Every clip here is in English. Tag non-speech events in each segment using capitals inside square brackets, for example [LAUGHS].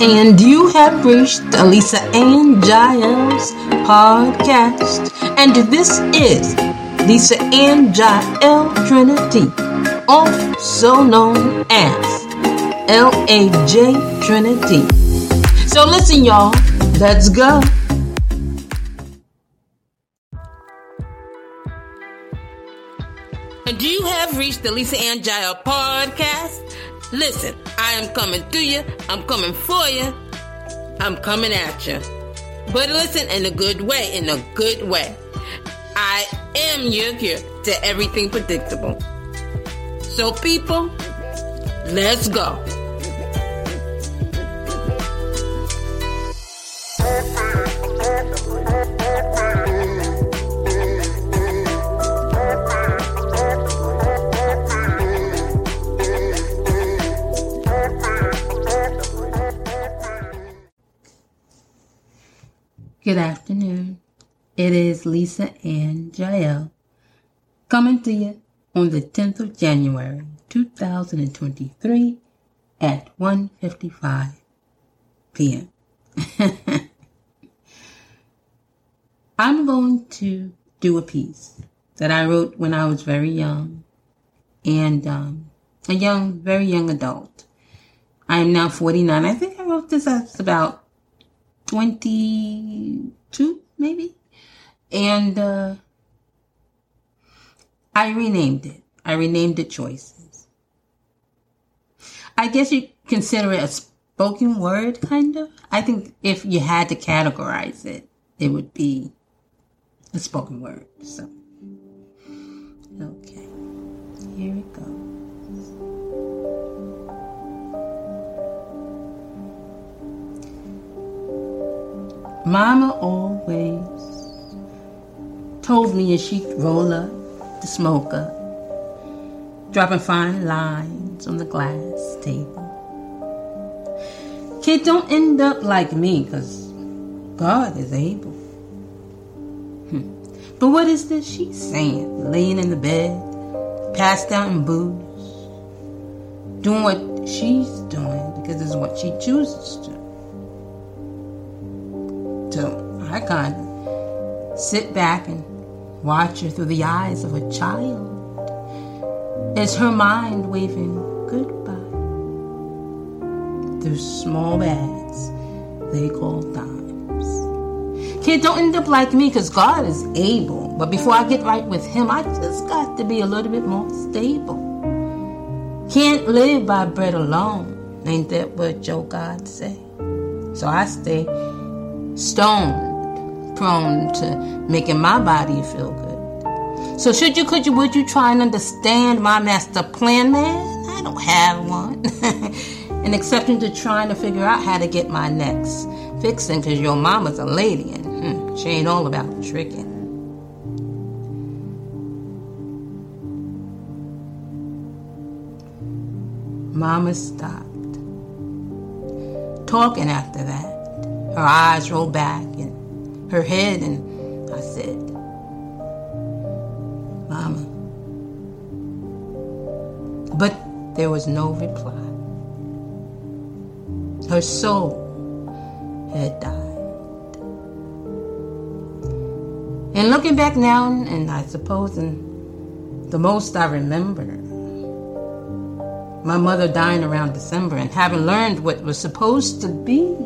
And you have reached Lisa Ann Jael's podcast. And this is Lisa Ann Jael Trinity, also known as LAJ Trinity. So listen, y'all, let's go. And you have reached the Lisa Ann Jael podcast. Listen, I am coming to you. I'm coming for you. I'm coming at you. But listen in a good way, in a good way. I am your cure to everything predictable. So, people, let's go. Good afternoon. It is Lisa Ann Jael coming to you on the 10th of January 2023 at 1:55 p.m. [LAUGHS] I'm going to do a piece that I wrote when I was very young and um, a young, very young adult. I am now 49. I think I wrote this as about 22, maybe. And uh, I renamed it. I renamed it Choices. I guess you consider it a spoken word, kind of. I think if you had to categorize it, it would be a spoken word. So, okay, here we goes. Mama always told me as she'd roll up the smoke up, dropping fine lines on the glass table. Kid, don't end up like me, because God is able. Hmm. But what is this she's saying? Laying in the bed, passed out in booze, doing what she's doing because it's what she chooses to. So I kind of sit back and watch her through the eyes of a child as her mind waving goodbye through small bags they call dimes. Kid, don't end up like me because God is able. But before I get right with Him, I just got to be a little bit more stable. Can't live by bread alone. Ain't that what Joe God say? So I stay stoned, prone to making my body feel good. So should you, could you, would you try and understand my master plan, man? I don't have one. [LAUGHS] and exception to trying to figure out how to get my next fixing, because your mama's a lady and hmm, she ain't all about tricking. Mama stopped talking after that. Her eyes rolled back and her head, and I said, Mama. But there was no reply. Her soul had died. And looking back now, and I suppose in the most I remember, my mother dying around December and having learned what was supposed to be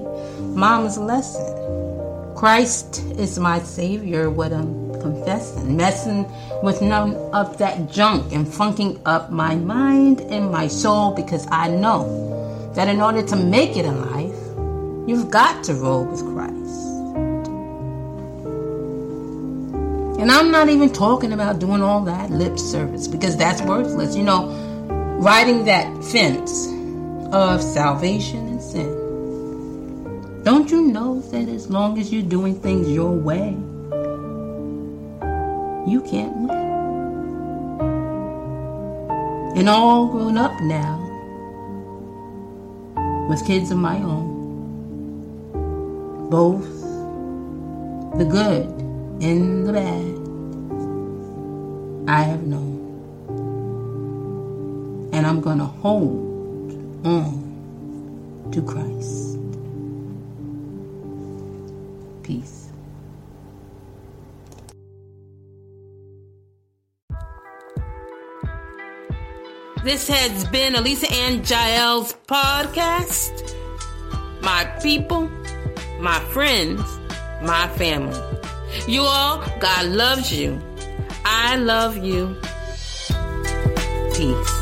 Mom's lesson. Christ is my Savior, what I'm confessing. Messing with none of that junk and funking up my mind and my soul because I know that in order to make it in life, you've got to roll with Christ. And I'm not even talking about doing all that lip service because that's worthless. You know, riding that fence of salvation and sin. Don't you know that as long as you're doing things your way, you can't win? And all grown up now, with kids of my own, both the good and the bad, I have known. And I'm going to hold on to Christ. Peace. This has been A Lisa Ann Jael's podcast. My people, my friends, my family. You all, God loves you. I love you. Peace.